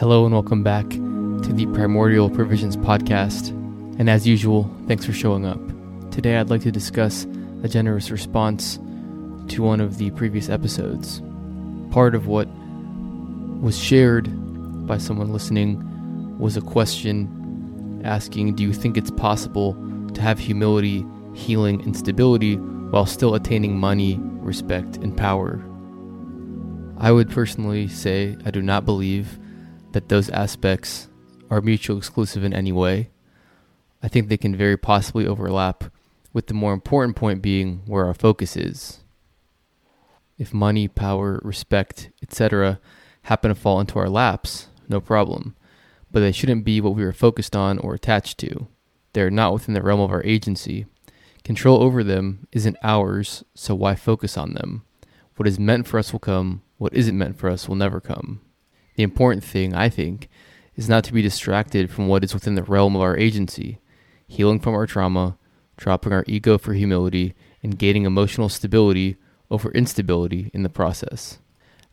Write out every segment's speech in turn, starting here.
Hello and welcome back to the Primordial Provisions Podcast. And as usual, thanks for showing up. Today I'd like to discuss a generous response to one of the previous episodes. Part of what was shared by someone listening was a question asking Do you think it's possible to have humility, healing, and stability while still attaining money, respect, and power? I would personally say I do not believe that those aspects are mutually exclusive in any way. I think they can very possibly overlap, with the more important point being where our focus is. If money, power, respect, etc., happen to fall into our laps, no problem, but they shouldn't be what we are focused on or attached to. They are not within the realm of our agency. Control over them isn't ours, so why focus on them? What is meant for us will come, what isn't meant for us will never come. The important thing, I think, is not to be distracted from what is within the realm of our agency, healing from our trauma, dropping our ego for humility, and gaining emotional stability over instability in the process.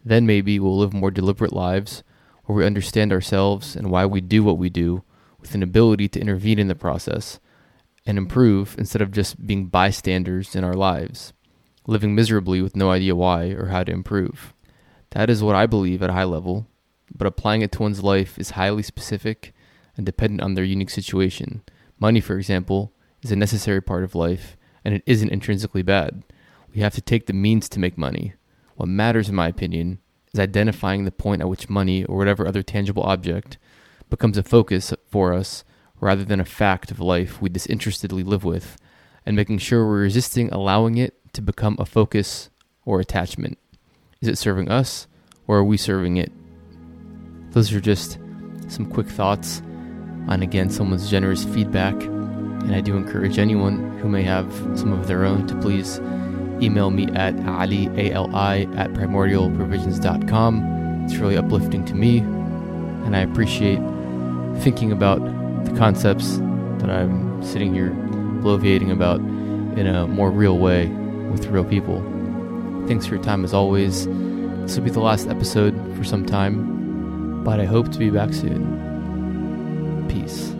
Then maybe we'll live more deliberate lives where we understand ourselves and why we do what we do with an ability to intervene in the process and improve instead of just being bystanders in our lives, living miserably with no idea why or how to improve. That is what I believe at a high level, but applying it to one's life is highly specific and dependent on their unique situation. Money, for example, is a necessary part of life, and it isn't intrinsically bad. We have to take the means to make money. What matters, in my opinion, is identifying the point at which money or whatever other tangible object becomes a focus for us rather than a fact of life we disinterestedly live with, and making sure we're resisting allowing it to become a focus or attachment. Is it serving us, or are we serving it? Those are just some quick thoughts on, again, someone's generous feedback. And I do encourage anyone who may have some of their own to please email me at ali, A-L-I, at primordialprovisions.com. It's really uplifting to me, and I appreciate thinking about the concepts that I'm sitting here bloviating about in a more real way with real people. Thanks for your time as always. This will be the last episode for some time, but I hope to be back soon. Peace.